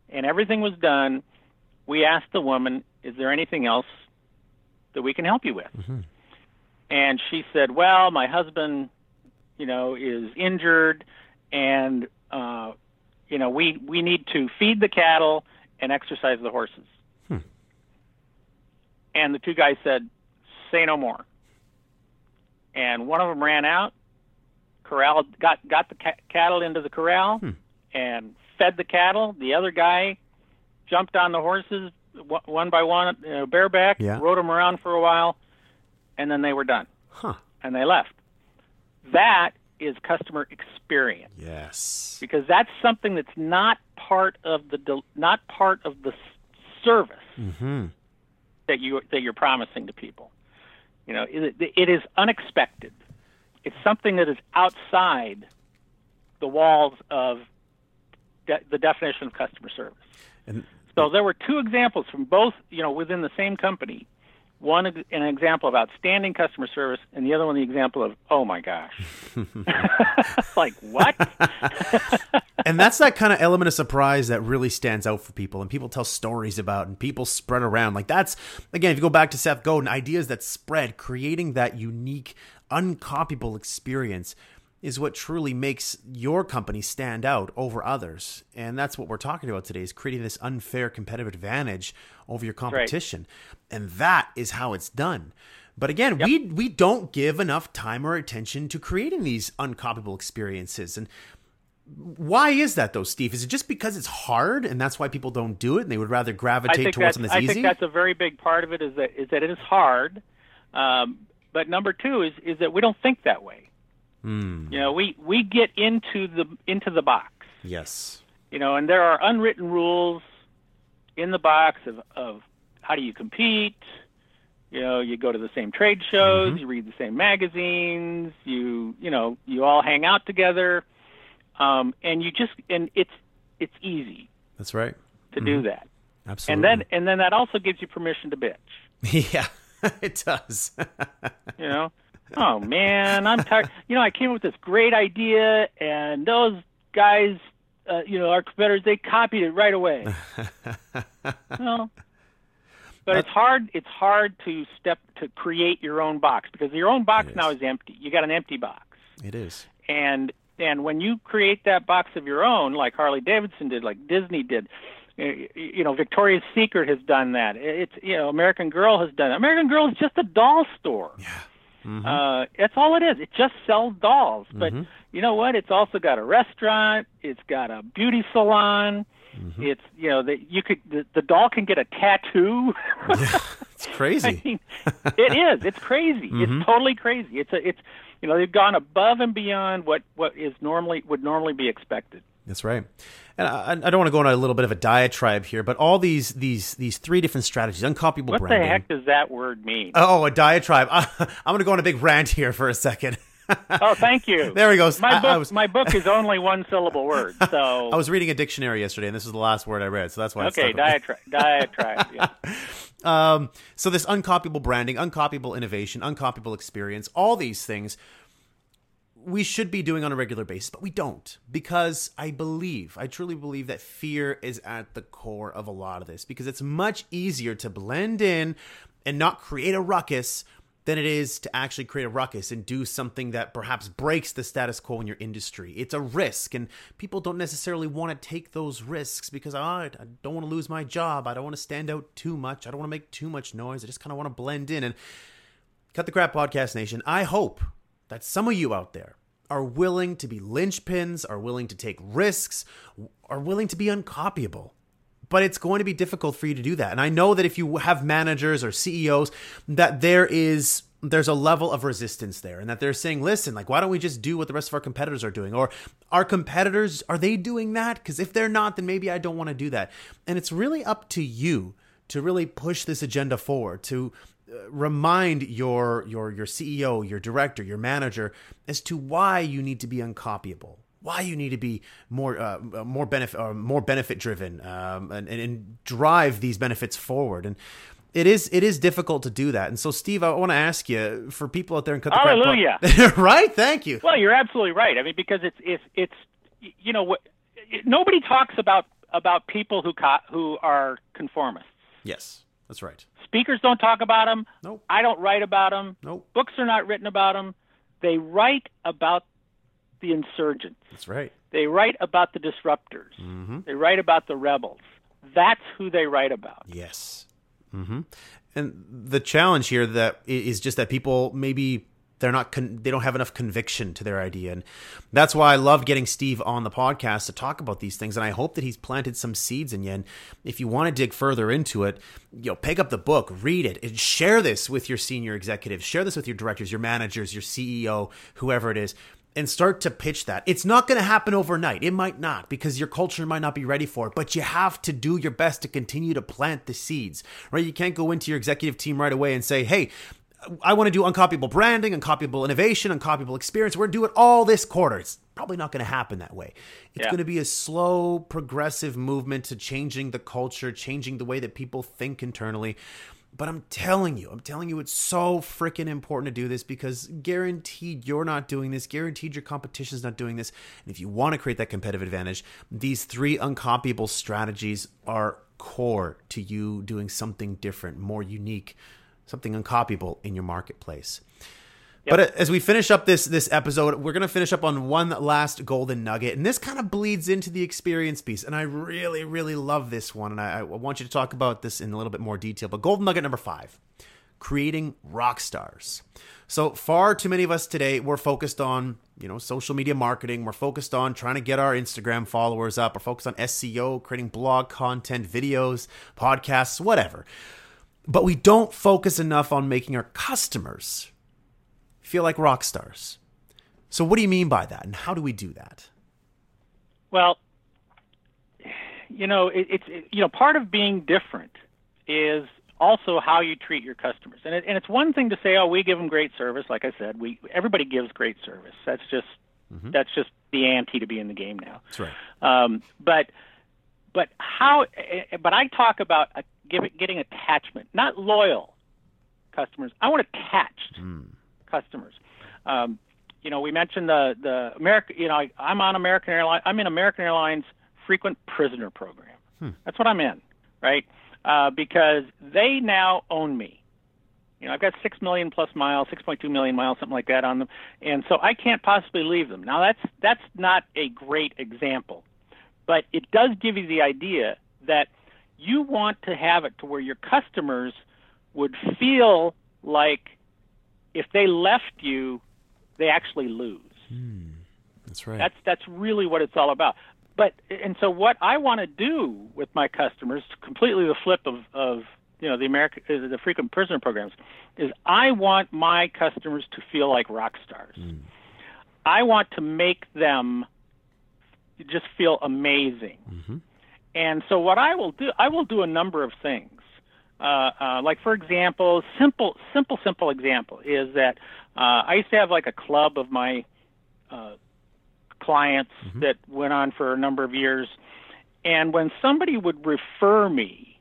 and everything was done, we asked the woman, "Is there anything else that we can help you with?" And she said, "Well, my husband, you know, is injured, and uh, you know, we we need to feed the cattle and exercise the horses." And the two guys said, "Say no more." And one of them ran out, corralled, got got the ca- cattle into the corral, and fed the cattle. The other guy jumped on the horses one- one by one, you know, bareback, Yeah. rode them around for a while, and then they were done Huh. and they left. That is customer experience Yes. because that's something that's not part of the del- not part of the s- service Mm-hmm. that you that you're promising to people. You know, it, it is unexpected. It's something that is outside the walls of de- the definition of customer service. And So there were two examples from both, you know, within the same company. One an example of outstanding customer service, and the other one the example of oh my gosh, like what? and that's that kind of element of surprise that really stands out for people and people tell stories about and people spread around. Like that's again if you go back to seth godin ideas that spread creating that unique uncopyable experience is what truly makes your company stand out over others. And that's what we're talking about today is creating this unfair competitive advantage over your competition. And that is how it's done. But again, we we don't give enough time or attention to creating these uncopyable experiences. And why is that though, Steve? Is it just because it's hard and that's why people don't do it and they would rather gravitate towards something that's I easy? think that's a very big part of it is that is that it is hard. Um, but number two is is that we don't think that way. Hmm. You know, we we get into the into the box. yes. you know, and there are unwritten rules in the box of, of how do you compete. You know, you go to the same trade shows, you read the same magazines, you you know, you all hang out together, um, and you just and it's it's easy That's right. to do that. Absolutely. And then and then that also gives you permission to bitch. yeah, it does. You know, oh man, I'm tired. You know, I came up with this great idea, and those guys, uh, you know, our competitors, they copied it right away. well, but it's hard. It's hard to step to create your own box because your own box now is empty. You got an empty box, it is. and and when you create that box of your own, like Harley Davidson did, like Disney did. You know, Victoria's Secret has done that. It's you know, American Girl has done it. American Girl is just a doll store. Mm-hmm. Uh, that's all it is. It just sells dolls. But you know what? It's also got a restaurant. It's got a beauty salon. Mm-hmm. It's you know that you could the, the doll can get a tattoo. It's crazy. I mean, it is. It's crazy. Mm-hmm. It's totally crazy. It's a. It's you know they've gone above and beyond what what is normally would normally be expected. That's right. And I, I don't want to go on a little bit of a diatribe here, but all these these these three different strategies, uncopyable What branding. the heck does that word mean? Oh, a diatribe. I'm going to go on a big rant here for a second. oh, thank you. There he goes. My I- I book. was- My book is only one syllable word. So I was reading a dictionary yesterday, and this is the last word I read, so that's why. okay. stuck with me. Diatribe. Diatribe. Yeah. Um, so this uncopyable branding, uncopyable innovation, uncopyable experience, all these things we should be doing on a regular basis, but we don't because I believe, I truly believe that fear is at the core of a lot of this because it's much easier to blend in and not create a ruckus than it is to actually create a ruckus and do something that perhaps breaks the status quo in your industry. It's a risk, and people don't necessarily want to take those risks because oh, I don't want to lose my job. I don't want to stand out too much. I don't want to make too much noise. I just kind of want to blend in. And Cut the Crap Podcast Nation, I hope that some of you out there are willing to be linchpins, are willing to take risks, are willing to be uncopyable but it's going to be difficult for you to do that. And I know that if you have managers or CEOs, that there is there's a level of resistance there, and that they're saying, "Listen, like, why don't we just do what the rest of our competitors are doing? Or our competitors are they doing that? Because if they're not, then maybe I don't want to do that." And it's really up to you to really push this agenda forward to uh, remind your your your CEO, your director, your manager as to why you need to be uncopyable why you need to be more uh, more benefit or more benefit driven um, and, and, drive these benefits forward and it is it is difficult to do that and so steve i want to ask you for people out there in cut the Crap Hallelujah. Pod- right thank you Well, you're absolutely right. I mean, because it's it's it's you know what nobody talks about about people who co- who are conformists. yes that's right Speakers don't talk about them. Nope. I don't write about them. nope Books are not written about them. They write about the insurgents. that's right They write about the disruptors. mm-hmm. They write about the rebels. That's who they write about. yes mm-hmm. and the challenge here that is just that people maybe they're not con- they don't have enough conviction to their idea and that's why i loved getting steve on the podcast to talk about these things and i hope that he's planted some seeds in you and if you want to dig further into it you know pick up the book read it and share this with your senior executives share this with your directors your managers your ceo whoever it is and start to pitch that. It's not going to happen overnight. It might not because your culture might not be ready for it, but you have to do your best to continue to plant the seeds, right? You can't go into your executive team right away and say, hey, I want to do uncopyable branding, uncopyable innovation, uncopyable experience. We're going to do it all this quarter. It's probably not going to happen that way. It's Yeah. going to be a slow, progressive movement to changing the culture, changing the way that people think internally. But I'm telling you, I'm telling you, it's so freaking important to do this because guaranteed you're not doing this, guaranteed your competition's not doing this. And if you want to create that competitive advantage, these three uncopyable strategies are core to you doing something different, more unique, something uncopyable in your marketplace. But uh, as we finish up this this episode, we're going to finish up on one last golden nugget, and this kind of bleeds into the experience piece. And I really, really love this one, and I, I want you to talk about this in a little bit more detail. But golden nugget number five: creating rock stars. So far too many of us today we're focused on you know social media marketing. We're focused on trying to get our Instagram followers up. We're focused on SEO, creating blog content, videos, podcasts, whatever. But we don't focus enough on making our customers feel like rock stars. So, what do you mean by that, and how do we do that? Well, you know, it, it's it, you know part of being different is also how you treat your customers, and it, and it's one thing to say, oh, we give them great service. Like I said, we everybody gives great service. That's just that's just the ante to be in the game now. That's right. Um, but but how? eh, But I talk about uh, give, getting attachment, not loyal customers. I want attached customers. Um, you know, we mentioned the the America. You know, I, I'm on American Airlines. I'm in American Airlines frequent prisoner program. That's what I'm in, right? Uh, because they now own me. You know, I've got six million plus miles, six point two million miles, something like that on them, and so I can't possibly leave them. Now that's that's not a great example, but it does give you the idea that you want to have it to where your customers would feel like if they left you, they actually lose. Hmm. That's right. That's that's really what it's all about. But and so what I want to do with my customers, completely the flip of of you know the American uh, the frequent prisoner programs, is I want my customers to feel like rock stars. Hmm. I want to make them just feel amazing. Mm-hmm. And so what I will do, I will do a number of things. Uh, uh, like for example, simple, simple, simple example is that uh, I used to have like a club of my uh, clients that went on for a number of years, and when somebody would refer me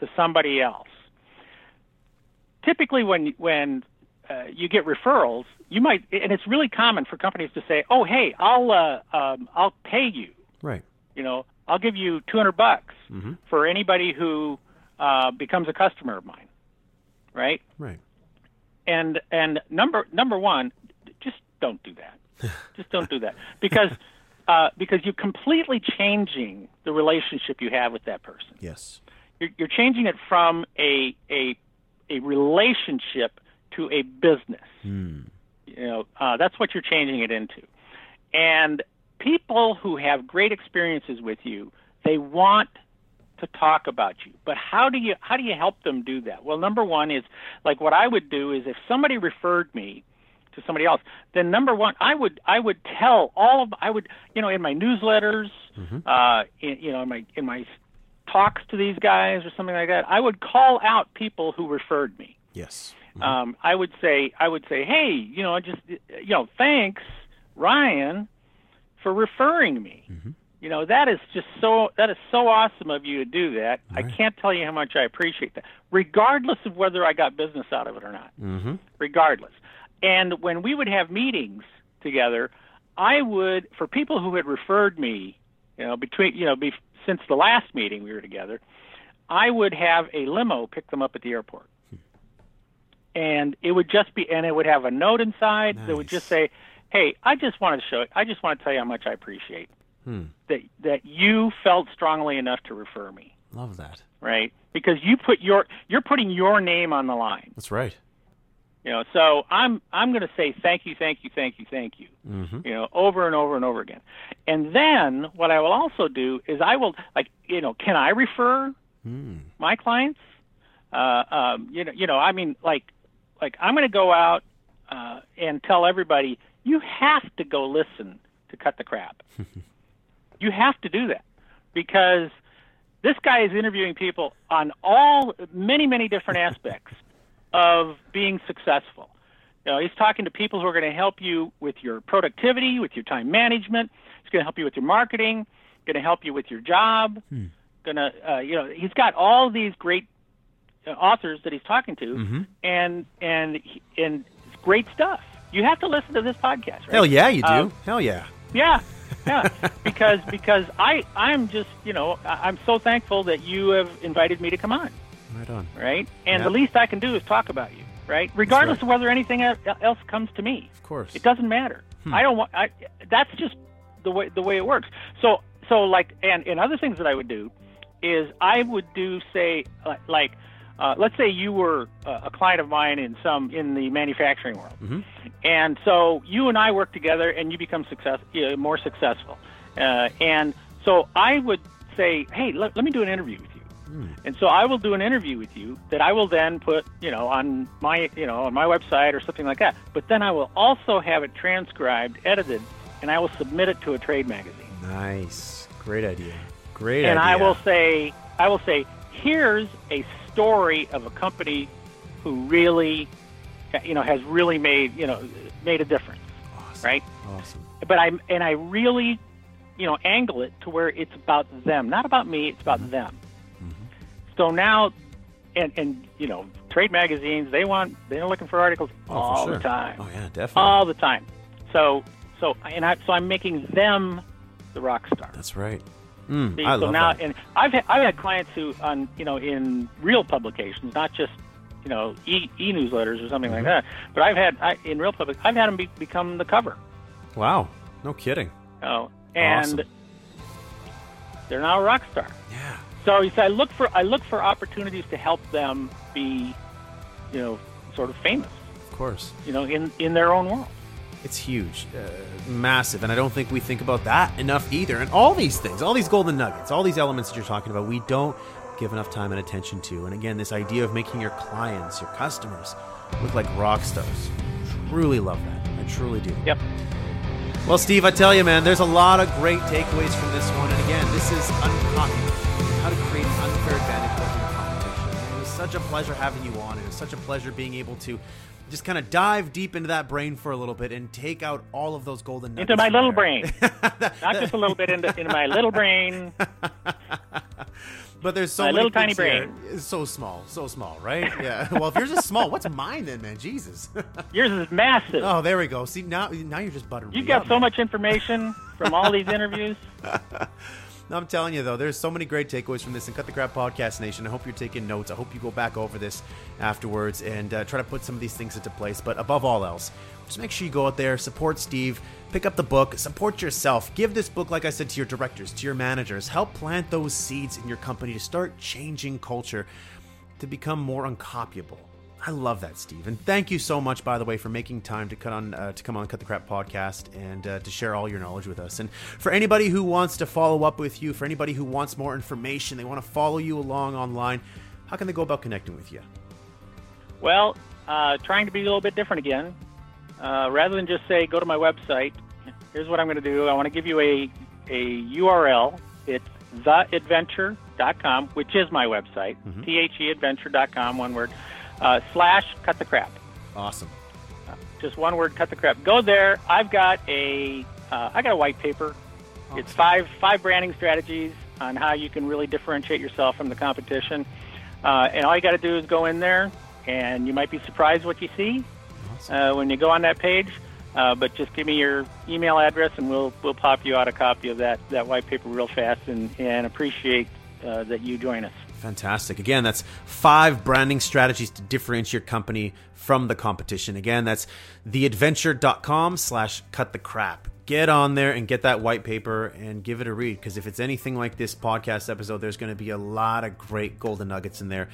to somebody else, typically when when uh, you get referrals, you might, and it's really common for companies to say, "Oh, hey, I'll uh, um, I'll pay you." right. you know, I'll give you 200 bucks for anybody who uh, becomes a customer of mine, right? Right. And and number number one, just don't do that. just don't do that because uh, because you're completely changing the relationship you have with that person. Yes. You're, you're changing it from a a a relationship to a business. You know, uh, that's what you're changing it into. And people who have great experiences with you, they want to talk about you. But how do you how do you help them do that? Well, number one is like what I would do is if somebody referred me to somebody else, then number one, I would I would tell all of I would you know in my newsletters, uh, in, you know in my in my talks to these guys or something like that, I would call out people who referred me Yes. um, I would say I would say, hey, you know, just you know, thanks, Ryan, for referring me. You know, that is just so that is so awesome of you to do that. I can't tell you how much I appreciate that, regardless of whether I got business out of it or not. Mm-hmm. Regardless. And when we would have meetings together, I would for people who had referred me, you know, between you know, be, since the last meeting we were together, I would have a limo pick them up at the airport and it would just be and it would have a note inside that would just say hey i just want to show i just want to tell you how much i appreciate that that you felt strongly enough to refer me Love that. right because you put your you're putting your name on the line That's right. You know, so I'm I'm going to say thank you, thank you, thank you, thank you. Mm-hmm. You know, over and over and over again. And then what I will also do is I will like you know, can I refer Mm. my clients? Uh, um, you know, you know, I mean, like like I'm going to go out uh, and tell everybody you have to go listen to cut the crap. you have to do that because this guy is interviewing people on all many many different aspects of being successful. You know, he's talking to people who are going to help you with your productivity, with your time management. He's going to help you with your marketing. Going to help you with your job. Going to, uh, you know, he's got all these great uh, authors that he's talking to, Mm-hmm. and and and great stuff. You have to listen to this podcast. Right? Hell yeah, you do. Um, Hell yeah. Yeah, yeah. because because I I'm just you know I'm so thankful that you have invited me to come on, Right on. right? And Yeah. the least I can do is talk about you, right? Regardless right. of whether anything else comes to me, Of course. it doesn't matter. Hmm. I don't want. I that's just the way the way it works. So so like and and other things that I would do is I would do say like. Uh, let's say you were uh, a client of mine in some in the manufacturing world, Mhm. and so you and I work together, and you become success uh, more successful. Uh, and so I would say, hey, let, let me do an interview with you. Hmm. And so I will do an interview with you that I will then put, you know, on my, you know, on my website or something like that. But then I will also have it transcribed, edited, and I will submit it to a trade magazine. Nice. Great idea. Great idea. and idea. I will say, I will say, here's a story of a company who really, you know, has really made, you know, made a difference, Awesome. right? Awesome. But I and I really, you know, angle it to where it's about them, not about me. It's about them. Mm-hmm. So now, and and you know, trade magazines they want they're looking for articles Oh, for all sure. the time, Oh yeah, definitely. all the time. So so and I so I'm making them the rock star. That's right. Mm, See, I so love now, that. and I've had, I've had clients who on you know in real publications, not just you know e e newsletters or something Mm-hmm. like that. But I've had I, in real public, I've had them be, become the cover. Wow. No kidding. Oh, and Awesome. they're now a rock star. Yeah. So you say I look for I look for opportunities to help them be, you know, sort of famous, Of course. you know, in in their own world. It's huge, uh, massive, and I don't think we think about that enough either. And all these things, all these golden nuggets, all these elements that you're talking about, we don't give enough time and attention to. And again, this idea of making your clients, your customers, look like rock stars. Truly love that. I truly do. Yep. Well, Steve, I tell you, man, there's a lot of great takeaways from this one. And again, this is Uncopy How to Create an Unfair Advantage Over Your Competition. It was such a pleasure having you on. It was such a pleasure being able to just kind of dive deep into that brain for a little bit and take out all of those golden nuggets. Into my little there. brain, not just a little bit into, into my little brain. But there's so My many little tiny here. brain. It's so small, so small, right? Yeah. well, if yours is small, what's mine then, man? Jesus. Yours is massive. oh, there we go. See now, now you're just buttering. You've me got up, so man. much information from all these interviews. I'm telling you though, there's so many great takeaways from this and Cut the Crap Podcast Nation. I hope you're taking notes. I hope you go back over this afterwards and uh, try to put some of these things into place. But above all else, just make sure you go out there, support Steve, pick up the book, support yourself. Give this book, like I said, to your directors, to your managers. Help plant those seeds in your company to start changing culture to become more uncopyable. I love that, Steve, and thank you so much, by the way, for making time to cut on uh, to come on Cut the Crap podcast and uh, to share all your knowledge with us. And for anybody who wants to follow up with you, for anybody who wants more information, they want to follow you along online. How can they go about connecting with you? Well, uh, trying to be a little bit different again. Uh, rather than just say go to my website, here's what I'm going to do. I want to give you a a URL. It's theadventure.com, which is my website. Mm-hmm. T H E adventure.com, one word. Uh, slash cut the crap. Awesome. Just one word, cut the crap. Go there. I've got a uh, I got a white paper. It's five five branding strategies on how you can really differentiate yourself from the competition. Uh, and all you got to do is go in there, and you might be surprised what you see uh, when you go on that page. Uh, but just give me your email address, and we'll we'll pop you out a copy of that that white paper real fast, and and appreciate uh, that you join us. Fantastic. Again, that's five branding strategies to differentiate your company from the competition. Again, that's theadventure.com slash cut the crap. Get on there and get that white paper and give it a read because if it's anything like this podcast episode, there's going to be a lot of great golden nuggets in there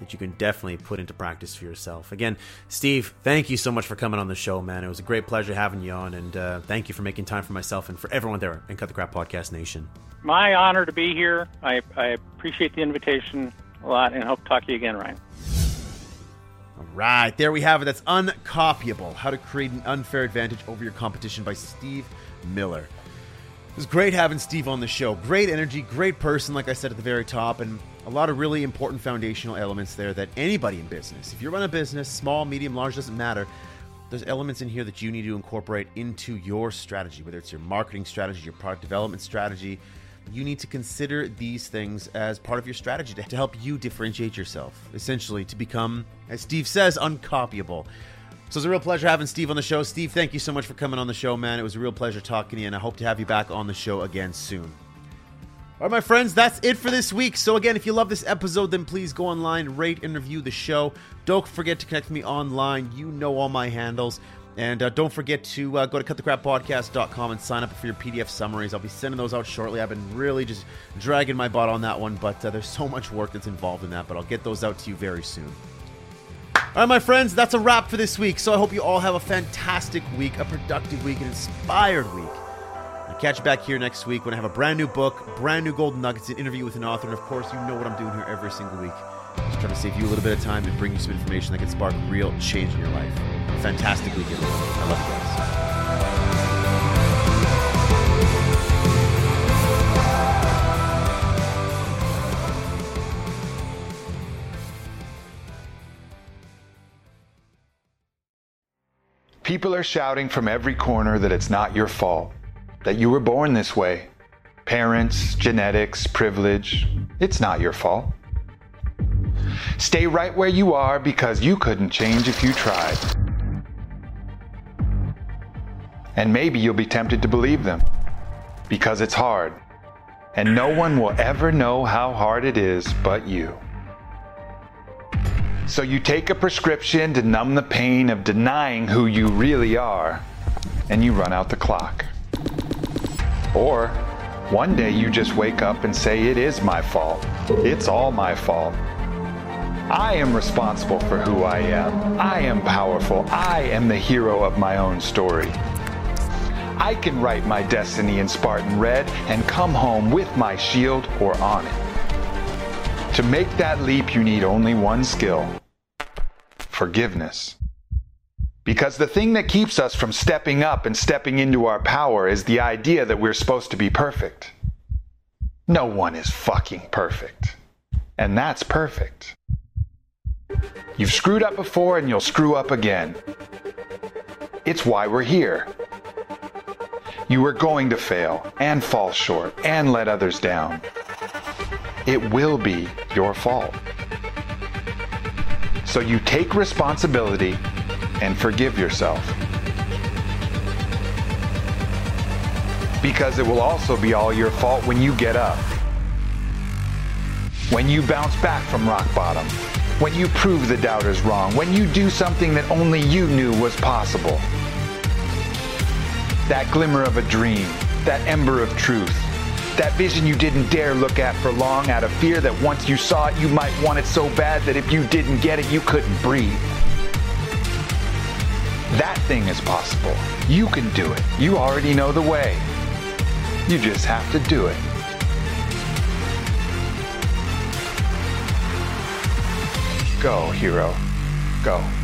that you can definitely put into practice for yourself. Again, Steve, thank you so much for coming on the show, man. It was a great pleasure having you on, and uh, thank you for making time for myself and for everyone there in Cut the Crap Podcast Nation. My honor to be here. I, I appreciate the invitation a lot and hope to talk to you again, Ryan. All right, there we have it. That's uncopyable. How to create an unfair advantage over your competition by Steve Miller. It was great having Steve on the show. Great energy, great person, like I said at the very top, and a lot of really important foundational elements there that anybody in business, if you run a business, small, medium, large, doesn't matter, there's elements in here that you need to incorporate into your strategy, whether it's your marketing strategy, your product development strategy. You need to consider these things as part of your strategy to help you differentiate yourself, essentially to become, as Steve says, uncopyable. So it's a real pleasure having Steve on the show. Steve, thank you so much for coming on the show, man. It was a real pleasure talking to you, and I hope to have you back on the show again soon. All right, my friends, that's it for this week. So, again, if you love this episode, then please go online, rate, and review the show. Don't forget to connect me online. You know all my handles. And uh, don't forget to uh, go to cutthecrappodcast.com and sign up for your PDF summaries. I'll be sending those out shortly. I've been really just dragging my butt on that one, but uh, there's so much work that's involved in that. But I'll get those out to you very soon. All right, my friends, that's a wrap for this week. So I hope you all have a fantastic week, a productive week, an inspired week. I'll catch you back here next week when I have a brand new book, brand new golden nuggets, an interview with an author, and of course, you know what I'm doing here every single week. Just trying to save you a little bit of time and bring you some information that can spark real change in your life. Fantastic week, everyone. I love you guys. People are shouting from every corner that it's not your fault, that you were born this way. Parents, genetics, privilege. It's not your fault. Stay right where you are because you couldn't change if you tried. And maybe you'll be tempted to believe them because it's hard. And no one will ever know how hard it is but you. So you take a prescription to numb the pain of denying who you really are, and you run out the clock. Or one day you just wake up and say, It is my fault. It's all my fault. I am responsible for who I am. I am powerful. I am the hero of my own story. I can write my destiny in Spartan red and come home with my shield or on it. To make that leap, you need only one skill forgiveness. Because the thing that keeps us from stepping up and stepping into our power is the idea that we're supposed to be perfect. No one is fucking perfect. And that's perfect. You've screwed up before and you'll screw up again. It's why we're here. You are going to fail and fall short and let others down. It will be your fault. So you take responsibility and forgive yourself. Because it will also be all your fault when you get up. When you bounce back from rock bottom. When you prove the doubters wrong. When you do something that only you knew was possible. That glimmer of a dream. That ember of truth. That vision you didn't dare look at for long out of fear that once you saw it, you might want it so bad that if you didn't get it, you couldn't breathe. That thing is possible. You can do it. You already know the way. You just have to do it. Go, hero. Go.